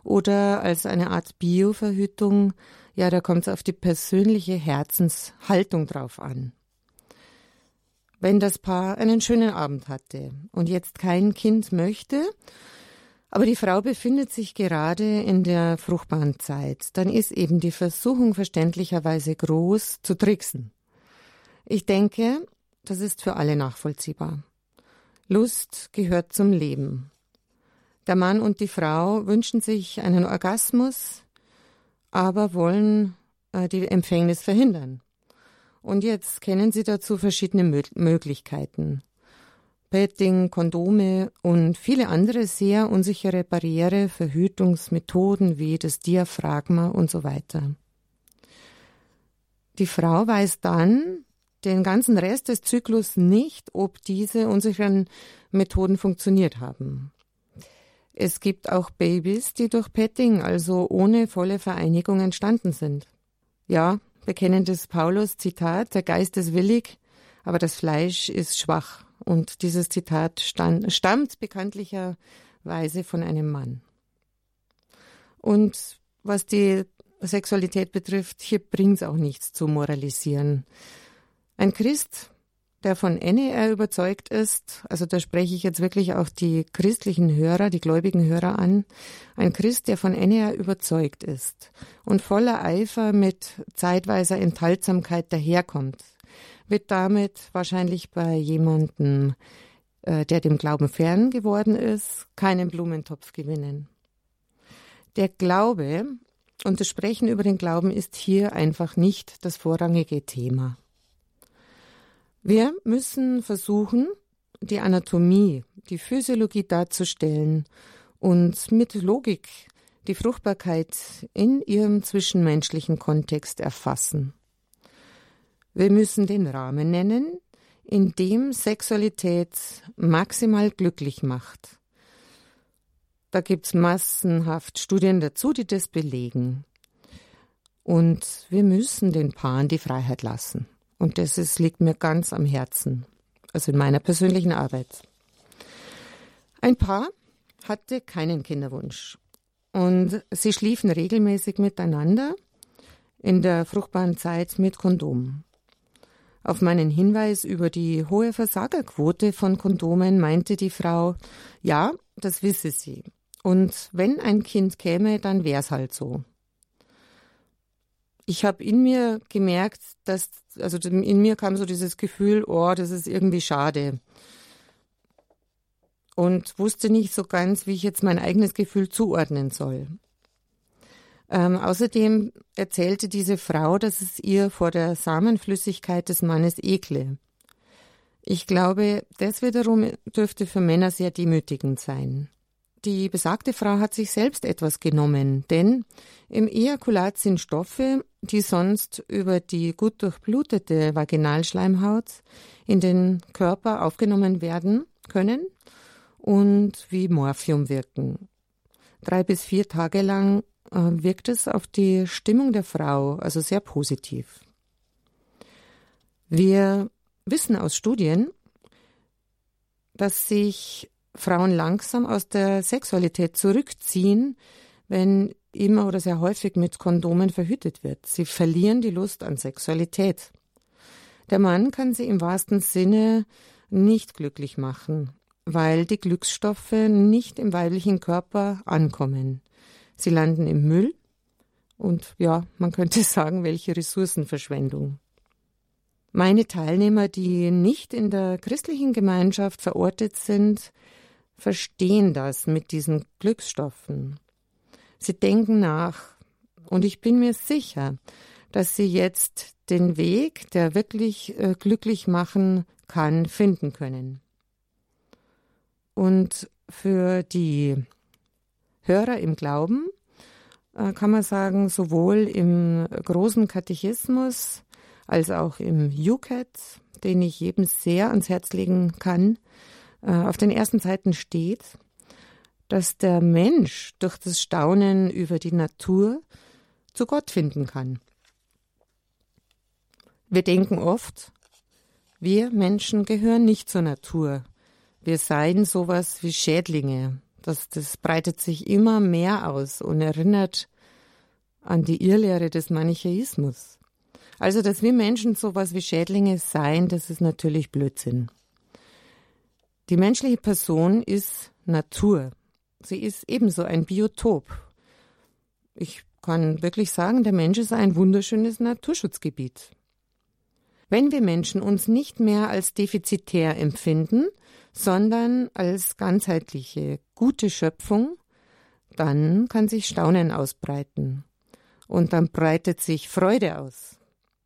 oder als eine Art Bioverhütung, ja, da kommt es auf die persönliche Herzenshaltung drauf an. Wenn das Paar einen schönen Abend hatte und jetzt kein Kind möchte, aber die Frau befindet sich gerade in der fruchtbaren Zeit. Dann ist eben die Versuchung verständlicherweise groß zu tricksen. Ich denke, das ist für alle nachvollziehbar. Lust gehört zum Leben. Der Mann und die Frau wünschen sich einen Orgasmus, aber wollen äh, die Empfängnis verhindern. Und jetzt kennen Sie dazu verschiedene Mö Möglichkeiten. Petting, Kondome und viele andere sehr unsichere Barriere, Verhütungsmethoden wie das Diaphragma und so weiter. Die Frau weiß dann den ganzen Rest des Zyklus nicht, ob diese unsicheren Methoden funktioniert haben. Es gibt auch Babys, die durch Petting, also ohne volle Vereinigung, entstanden sind. Ja, bekennendes Paulus Zitat, der Geist ist willig, aber das Fleisch ist schwach. Und dieses Zitat stand, stammt bekanntlicherweise von einem Mann. Und was die Sexualität betrifft, hier bringt es auch nichts zu moralisieren. Ein Christ, der von NER überzeugt ist, also da spreche ich jetzt wirklich auch die christlichen Hörer, die gläubigen Hörer an, ein Christ, der von NER überzeugt ist und voller Eifer mit zeitweiser Enthaltsamkeit daherkommt, wird damit wahrscheinlich bei jemandem, äh, der dem Glauben fern geworden ist, keinen Blumentopf gewinnen. Der Glaube und das Sprechen über den Glauben ist hier einfach nicht das vorrangige Thema. Wir müssen versuchen, die Anatomie, die Physiologie darzustellen und mit Logik die Fruchtbarkeit in ihrem zwischenmenschlichen Kontext erfassen. Wir müssen den Rahmen nennen, in dem Sexualität maximal glücklich macht. Da gibt's massenhaft Studien dazu, die das belegen. Und wir müssen den Paaren die Freiheit lassen. Und das ist, liegt mir ganz am Herzen, also in meiner persönlichen Arbeit. Ein Paar hatte keinen Kinderwunsch und sie schliefen regelmäßig miteinander in der fruchtbaren Zeit mit Kondom. Auf meinen Hinweis über die hohe Versagerquote von Kondomen meinte die Frau, ja, das wisse sie. Und wenn ein Kind käme, dann wär's halt so. Ich habe in mir gemerkt, dass, also in mir kam so dieses Gefühl, oh, das ist irgendwie schade. Und wusste nicht so ganz, wie ich jetzt mein eigenes Gefühl zuordnen soll. Ähm, außerdem erzählte diese Frau, dass es ihr vor der Samenflüssigkeit des Mannes ekle. Ich glaube, das wiederum dürfte für Männer sehr demütigend sein. Die besagte Frau hat sich selbst etwas genommen, denn im Ejakulat sind Stoffe, die sonst über die gut durchblutete Vaginalschleimhaut in den Körper aufgenommen werden können und wie Morphium wirken. Drei bis vier Tage lang wirkt es auf die Stimmung der Frau also sehr positiv. Wir wissen aus Studien, dass sich Frauen langsam aus der Sexualität zurückziehen, wenn immer oder sehr häufig mit Kondomen verhütet wird. Sie verlieren die Lust an Sexualität. Der Mann kann sie im wahrsten Sinne nicht glücklich machen, weil die Glücksstoffe nicht im weiblichen Körper ankommen. Sie landen im Müll und ja, man könnte sagen, welche Ressourcenverschwendung. Meine Teilnehmer, die nicht in der christlichen Gemeinschaft verortet sind, verstehen das mit diesen Glücksstoffen. Sie denken nach und ich bin mir sicher, dass sie jetzt den Weg, der wirklich äh, glücklich machen kann, finden können. Und für die Hörer im Glauben äh, kann man sagen, sowohl im großen Katechismus als auch im UCAT, den ich jedem sehr ans Herz legen kann, äh, auf den ersten Seiten steht, dass der Mensch durch das Staunen über die Natur zu Gott finden kann. Wir denken oft, wir Menschen gehören nicht zur Natur. Wir seien sowas wie Schädlinge. Das, das breitet sich immer mehr aus und erinnert an die Irrlehre des Manichäismus. Also, dass wir Menschen sowas wie Schädlinge seien, das ist natürlich Blödsinn. Die menschliche Person ist Natur. Sie ist ebenso ein Biotop. Ich kann wirklich sagen, der Mensch ist ein wunderschönes Naturschutzgebiet. Wenn wir Menschen uns nicht mehr als defizitär empfinden, sondern als ganzheitliche, gute Schöpfung, dann kann sich Staunen ausbreiten. Und dann breitet sich Freude aus.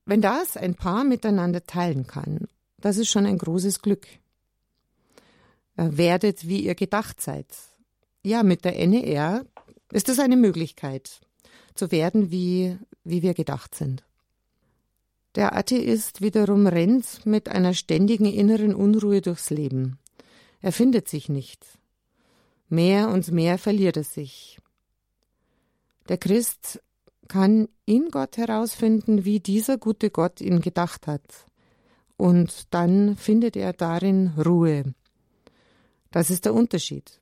Wenn das ein Paar miteinander teilen kann, das ist schon ein großes Glück. Werdet, wie ihr gedacht seid. Ja, mit der NER ist es eine Möglichkeit, zu werden, wie, wie wir gedacht sind. Der Atheist wiederum rennt mit einer ständigen inneren Unruhe durchs Leben. Er findet sich nicht. Mehr und mehr verliert er sich. Der Christ kann in Gott herausfinden, wie dieser gute Gott ihn gedacht hat. Und dann findet er darin Ruhe. Das ist der Unterschied.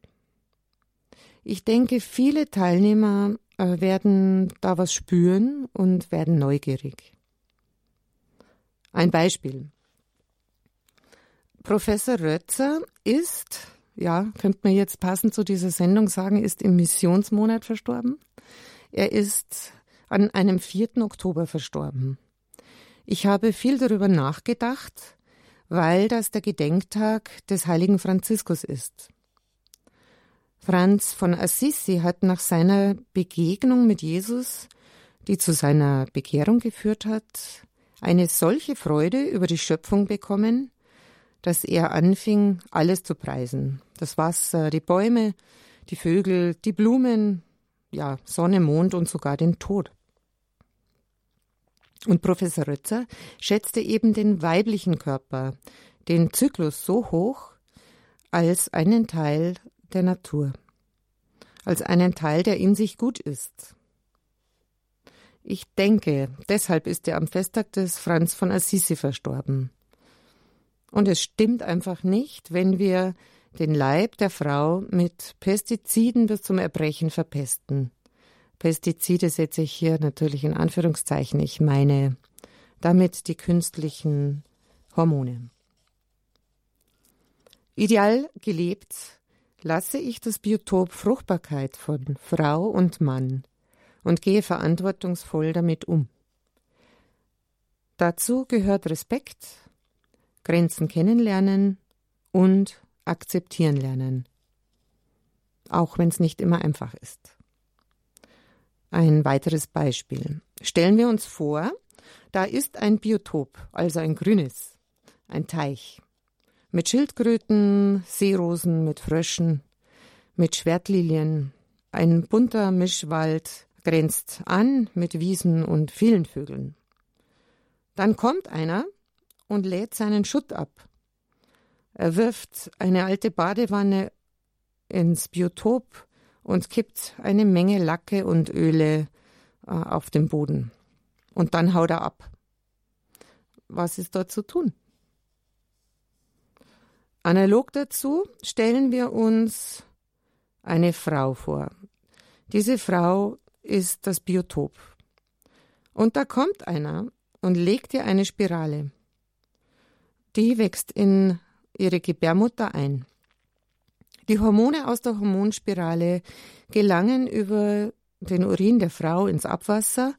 Ich denke, viele Teilnehmer äh, werden da was spüren und werden neugierig. Ein Beispiel. Professor Rötzer ist, ja, könnte man jetzt passend zu dieser Sendung sagen, ist im Missionsmonat verstorben. Er ist an einem 4. Oktober verstorben. Ich habe viel darüber nachgedacht, weil das der Gedenktag des heiligen Franziskus ist. Franz von Assisi hat nach seiner Begegnung mit Jesus, die zu seiner Bekehrung geführt hat, eine solche Freude über die Schöpfung bekommen, dass er anfing, alles zu preisen. Das Wasser, die Bäume, die Vögel, die Blumen, ja, Sonne, Mond und sogar den Tod. Und Professor Rötzer schätzte eben den weiblichen Körper, den Zyklus so hoch, als einen Teil der Natur, als einen Teil, der in sich gut ist. Ich denke, deshalb ist er am Festtag des Franz von Assisi verstorben. Und es stimmt einfach nicht, wenn wir den Leib der Frau mit Pestiziden bis zum Erbrechen verpesten. Pestizide setze ich hier natürlich in Anführungszeichen. Ich meine damit die künstlichen Hormone. Ideal gelebt lasse ich das Biotop Fruchtbarkeit von Frau und Mann und gehe verantwortungsvoll damit um. Dazu gehört Respekt, Grenzen kennenlernen und akzeptieren lernen, auch wenn es nicht immer einfach ist. Ein weiteres Beispiel. Stellen wir uns vor, da ist ein Biotop, also ein grünes, ein Teich, mit Schildkröten, Seerosen, mit Fröschen, mit Schwertlilien, ein bunter Mischwald grenzt an mit Wiesen und vielen Vögeln. Dann kommt einer und lädt seinen Schutt ab. Er wirft eine alte Badewanne ins Biotop und kippt eine Menge Lacke und Öle äh, auf den Boden. Und dann haut er ab. Was ist dort zu tun? Analog dazu stellen wir uns eine Frau vor. Diese Frau ist das Biotop. Und da kommt einer und legt ihr eine Spirale. Die wächst in ihre Gebärmutter ein. Die Hormone aus der Hormonspirale gelangen über den Urin der Frau ins Abwasser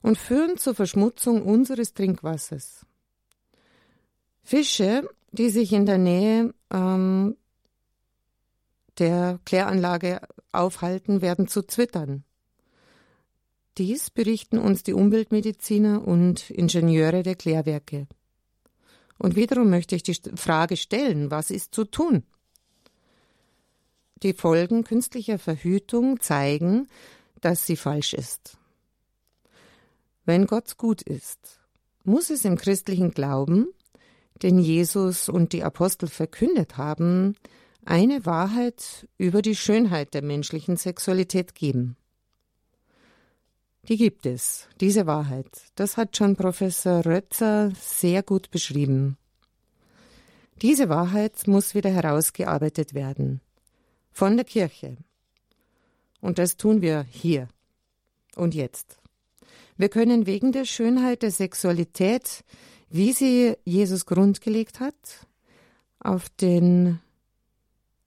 und führen zur Verschmutzung unseres Trinkwassers. Fische, die sich in der Nähe ähm, der Kläranlage aufhalten, werden zu Zwittern. Dies berichten uns die Umweltmediziner und Ingenieure der Klärwerke. Und wiederum möchte ich die Frage stellen, was ist zu tun? Die Folgen künstlicher Verhütung zeigen, dass sie falsch ist. Wenn Gott gut ist, muss es im christlichen Glauben, den Jesus und die Apostel verkündet haben, eine Wahrheit über die Schönheit der menschlichen Sexualität geben. Die gibt es, diese Wahrheit. Das hat schon Professor Rötzer sehr gut beschrieben. Diese Wahrheit muss wieder herausgearbeitet werden. Von der Kirche. Und das tun wir hier und jetzt. Wir können wegen der Schönheit der Sexualität, wie sie Jesus grundgelegt hat, auf den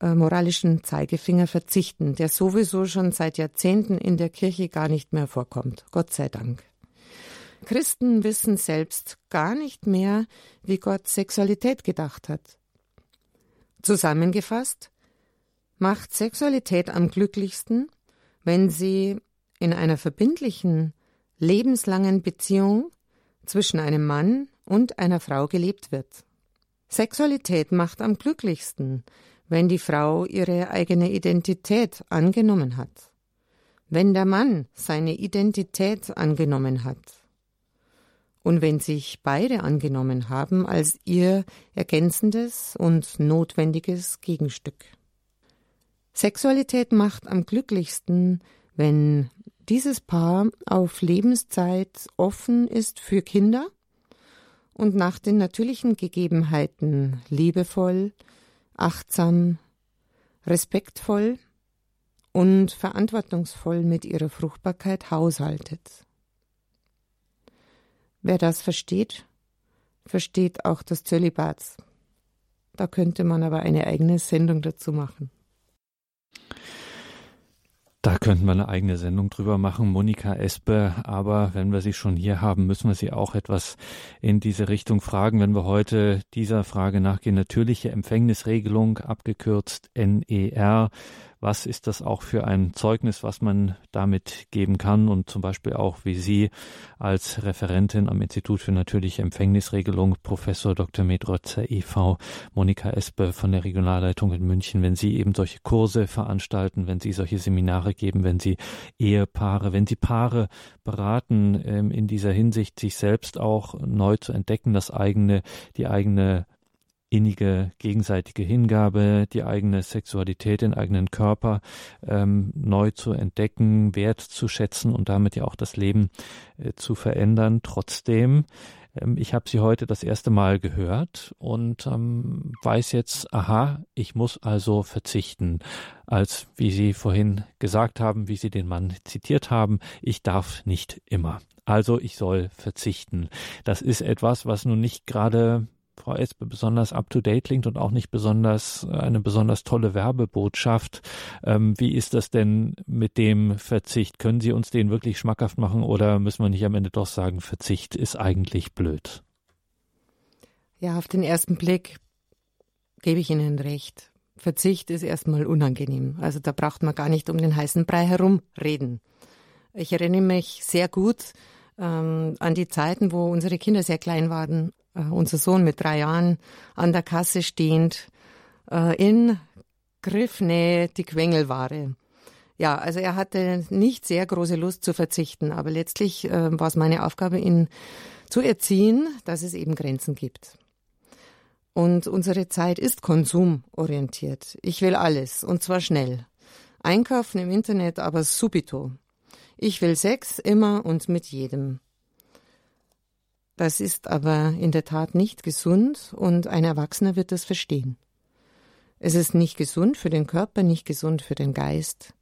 moralischen Zeigefinger verzichten, der sowieso schon seit Jahrzehnten in der Kirche gar nicht mehr vorkommt. Gott sei Dank. Christen wissen selbst gar nicht mehr, wie Gott Sexualität gedacht hat. Zusammengefasst macht Sexualität am glücklichsten, wenn sie in einer verbindlichen, lebenslangen Beziehung zwischen einem Mann und einer Frau gelebt wird. Sexualität macht am glücklichsten, wenn die Frau ihre eigene Identität angenommen hat, wenn der Mann seine Identität angenommen hat und wenn sich beide angenommen haben als ihr ergänzendes und notwendiges Gegenstück. Sexualität macht am glücklichsten, wenn dieses Paar auf Lebenszeit offen ist für Kinder und nach den natürlichen Gegebenheiten liebevoll, achtsam, respektvoll und verantwortungsvoll mit ihrer Fruchtbarkeit haushaltet. Wer das versteht, versteht auch das Zölibat. Da könnte man aber eine eigene Sendung dazu machen. Da könnten wir eine eigene Sendung drüber machen, Monika Espe. Aber wenn wir sie schon hier haben, müssen wir sie auch etwas in diese Richtung fragen. Wenn wir heute dieser Frage nachgehen, natürliche Empfängnisregelung, abgekürzt NER, was ist das auch für ein Zeugnis, was man damit geben kann und zum Beispiel auch, wie Sie als Referentin am Institut für natürliche Empfängnisregelung, Professor Dr. Medrotzer e.V., Monika Espe von der Regionalleitung in München, wenn Sie eben solche Kurse veranstalten, wenn Sie solche Seminare geben, wenn Sie Ehepaare, wenn Sie Paare beraten, ähm, in dieser Hinsicht sich selbst auch neu zu entdecken, das eigene, die eigene innige gegenseitige Hingabe, die eigene Sexualität, den eigenen Körper ähm, neu zu entdecken, wertzuschätzen und damit ja auch das Leben äh, zu verändern. Trotzdem, ähm, ich habe sie heute das erste Mal gehört und ähm, weiß jetzt, aha, ich muss also verzichten. Als, wie Sie vorhin gesagt haben, wie Sie den Mann zitiert haben, ich darf nicht immer. Also ich soll verzichten. Das ist etwas, was nun nicht gerade Frau Espe besonders up-to-date klingt und auch nicht besonders eine besonders tolle Werbebotschaft. Ähm, wie ist das denn mit dem Verzicht? Können Sie uns den wirklich schmackhaft machen oder müssen wir nicht am Ende doch sagen, Verzicht ist eigentlich blöd? Ja, auf den ersten Blick gebe ich Ihnen recht. Verzicht ist erstmal unangenehm. Also da braucht man gar nicht um den heißen Brei herumreden. Ich erinnere mich sehr gut ähm, an die Zeiten, wo unsere Kinder sehr klein waren äh, unser Sohn mit drei Jahren an der Kasse stehend, äh, in Griffnähe die Quengelware. Ja, also er hatte nicht sehr große Lust zu verzichten, aber letztlich äh, war es meine Aufgabe, ihn zu erziehen, dass es eben Grenzen gibt. Und unsere Zeit ist konsumorientiert. Ich will alles, und zwar schnell. Einkaufen im Internet, aber subito. Ich will Sex immer und mit jedem. Das ist aber in der Tat nicht gesund und ein Erwachsener wird das verstehen. Es ist nicht gesund für den Körper, nicht gesund für den Geist,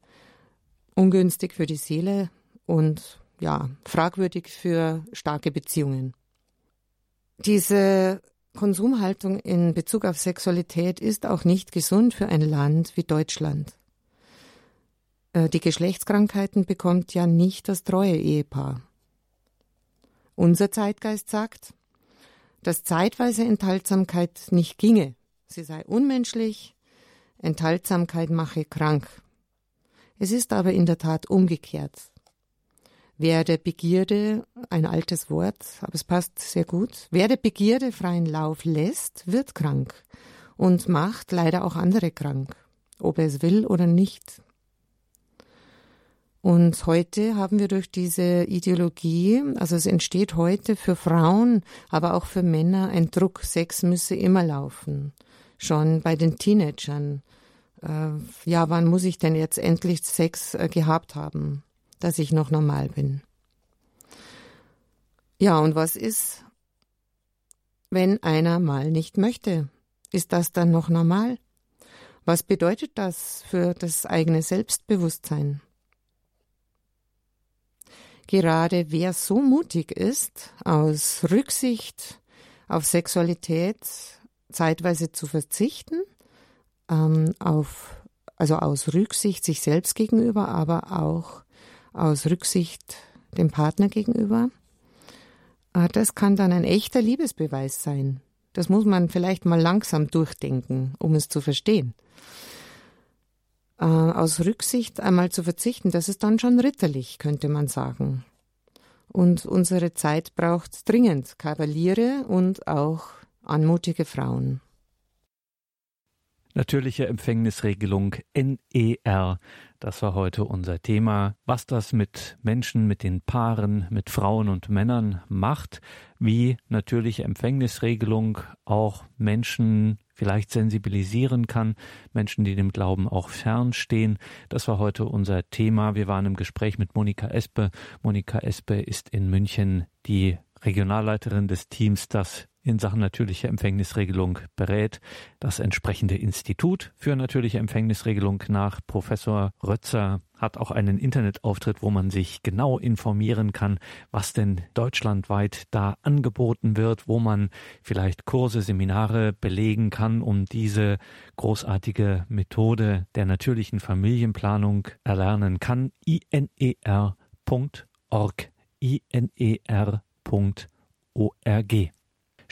ungünstig für die Seele und ja, fragwürdig für starke Beziehungen. Diese Konsumhaltung in Bezug auf Sexualität ist auch nicht gesund für ein Land wie Deutschland. Äh, die Geschlechtskrankheiten bekommt ja nicht das treue Ehepaar. Unser Zeitgeist sagt, dass zeitweise Enthaltsamkeit nicht ginge. Sie sei unmenschlich, Enthaltsamkeit mache krank. Es ist aber in der Tat umgekehrt. Wer der Begierde, ein altes Wort, aber es passt sehr gut, wer der Begierde freien Lauf lässt, wird krank und macht leider auch andere krank, ob er es will oder nicht. Und heute haben wir durch diese Ideologie, also es entsteht heute für Frauen, aber auch für Männer ein Druck, Sex müsse immer laufen. Schon bei den Teenagern. Äh, ja, wann muss ich denn jetzt endlich Sex äh, gehabt haben, dass ich noch normal bin? Ja, und was ist, wenn einer mal nicht möchte? Ist das dann noch normal? Was bedeutet das für das eigene Selbstbewusstsein? Gerade wer so mutig ist, aus Rücksicht auf Sexualität zeitweise zu verzichten, ähm, auf, also aus Rücksicht sich selbst gegenüber, aber auch aus Rücksicht dem Partner gegenüber, äh, das kann dann ein echter Liebesbeweis sein. Das muss man vielleicht mal langsam durchdenken, um es zu verstehen äh, aus Rücksicht einmal zu verzichten, das ist dann schon ritterlich, könnte man sagen. Und unsere Zeit braucht dringend Kavaliere und auch anmutige Frauen. Natürliche Empfängnisregelung NER. Das war heute unser Thema. Was das mit Menschen, mit den Paaren, mit Frauen und Männern macht, wie natürliche Empfängnisregelung auch Menschen vielleicht sensibilisieren kann, Menschen, die dem Glauben auch fernstehen. Das war heute unser Thema. Wir waren im Gespräch mit Monika Espe. Monika Espe ist in München die Regionalleiterin des Teams, das in Sachen natürliche Empfängnisregelung berät. Das entsprechende Institut für natürliche Empfängnisregelung nach Professor Rötzer hat auch einen Internetauftritt, wo man sich genau informieren kann, was denn deutschlandweit da angeboten wird, wo man vielleicht Kurse, Seminare belegen kann, um diese großartige Methode der natürlichen Familienplanung erlernen kann.iner.org iner.org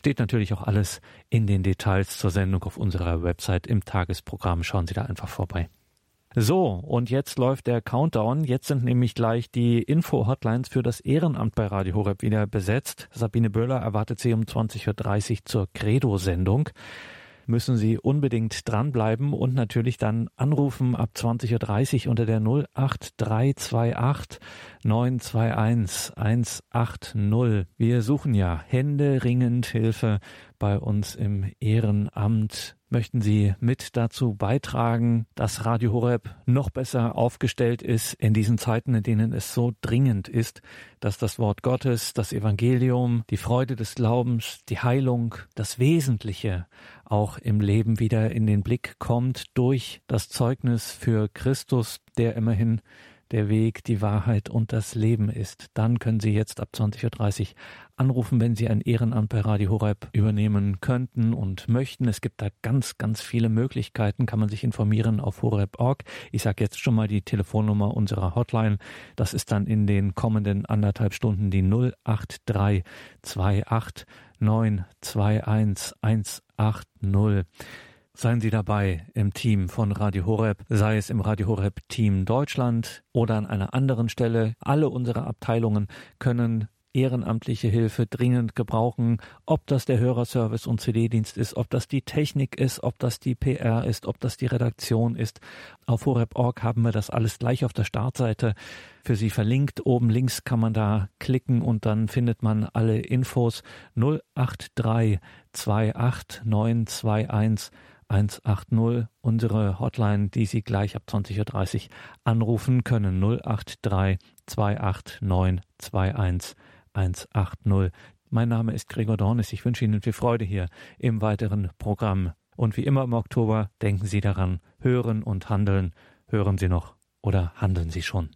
Steht natürlich auch alles in den Details zur Sendung auf unserer Website im Tagesprogramm. Schauen Sie da einfach vorbei. So, und jetzt läuft der Countdown. Jetzt sind nämlich gleich die Info-Hotlines für das Ehrenamt bei Radio Horeb wieder besetzt. Sabine Böhler erwartet Sie um 20.30 Uhr zur Credo-Sendung müssen Sie unbedingt dranbleiben und natürlich dann anrufen ab 20.30 Uhr unter der 08328 921 180. Wir suchen ja händeringend Hilfe bei uns im Ehrenamt. Möchten Sie mit dazu beitragen, dass Radio Horeb noch besser aufgestellt ist in diesen Zeiten, in denen es so dringend ist, dass das Wort Gottes, das Evangelium, die Freude des Glaubens, die Heilung, das Wesentliche auch im Leben wieder in den Blick kommt durch das Zeugnis für Christus, der immerhin der Weg, die Wahrheit und das Leben ist. Dann können Sie jetzt ab 20.30 Uhr anrufen, wenn Sie ein Ehrenamt bei Radio Horeb übernehmen könnten und möchten. Es gibt da ganz, ganz viele Möglichkeiten, kann man sich informieren auf horeb.org. Ich sage jetzt schon mal die Telefonnummer unserer Hotline. Das ist dann in den kommenden anderthalb Stunden die 08328 921 180. Seien Sie dabei im Team von Radio Horeb, sei es im Radio Horeb Team Deutschland oder an einer anderen Stelle. Alle unsere Abteilungen können ehrenamtliche Hilfe dringend gebrauchen, ob das der Hörerservice und CD-Dienst ist, ob das die Technik ist, ob das die PR ist, ob das die Redaktion ist. Auf horeb.org haben wir das alles gleich auf der Startseite für Sie verlinkt. Oben links kann man da klicken und dann findet man alle Infos 083 28921 180, unsere Hotline, die Sie gleich ab 20.30 Uhr anrufen können. 083 289 21 180. Mein Name ist Gregor Dornis. Ich wünsche Ihnen viel Freude hier im weiteren Programm. Und wie immer im Oktober, denken Sie daran, hören und handeln. Hören Sie noch oder handeln Sie schon?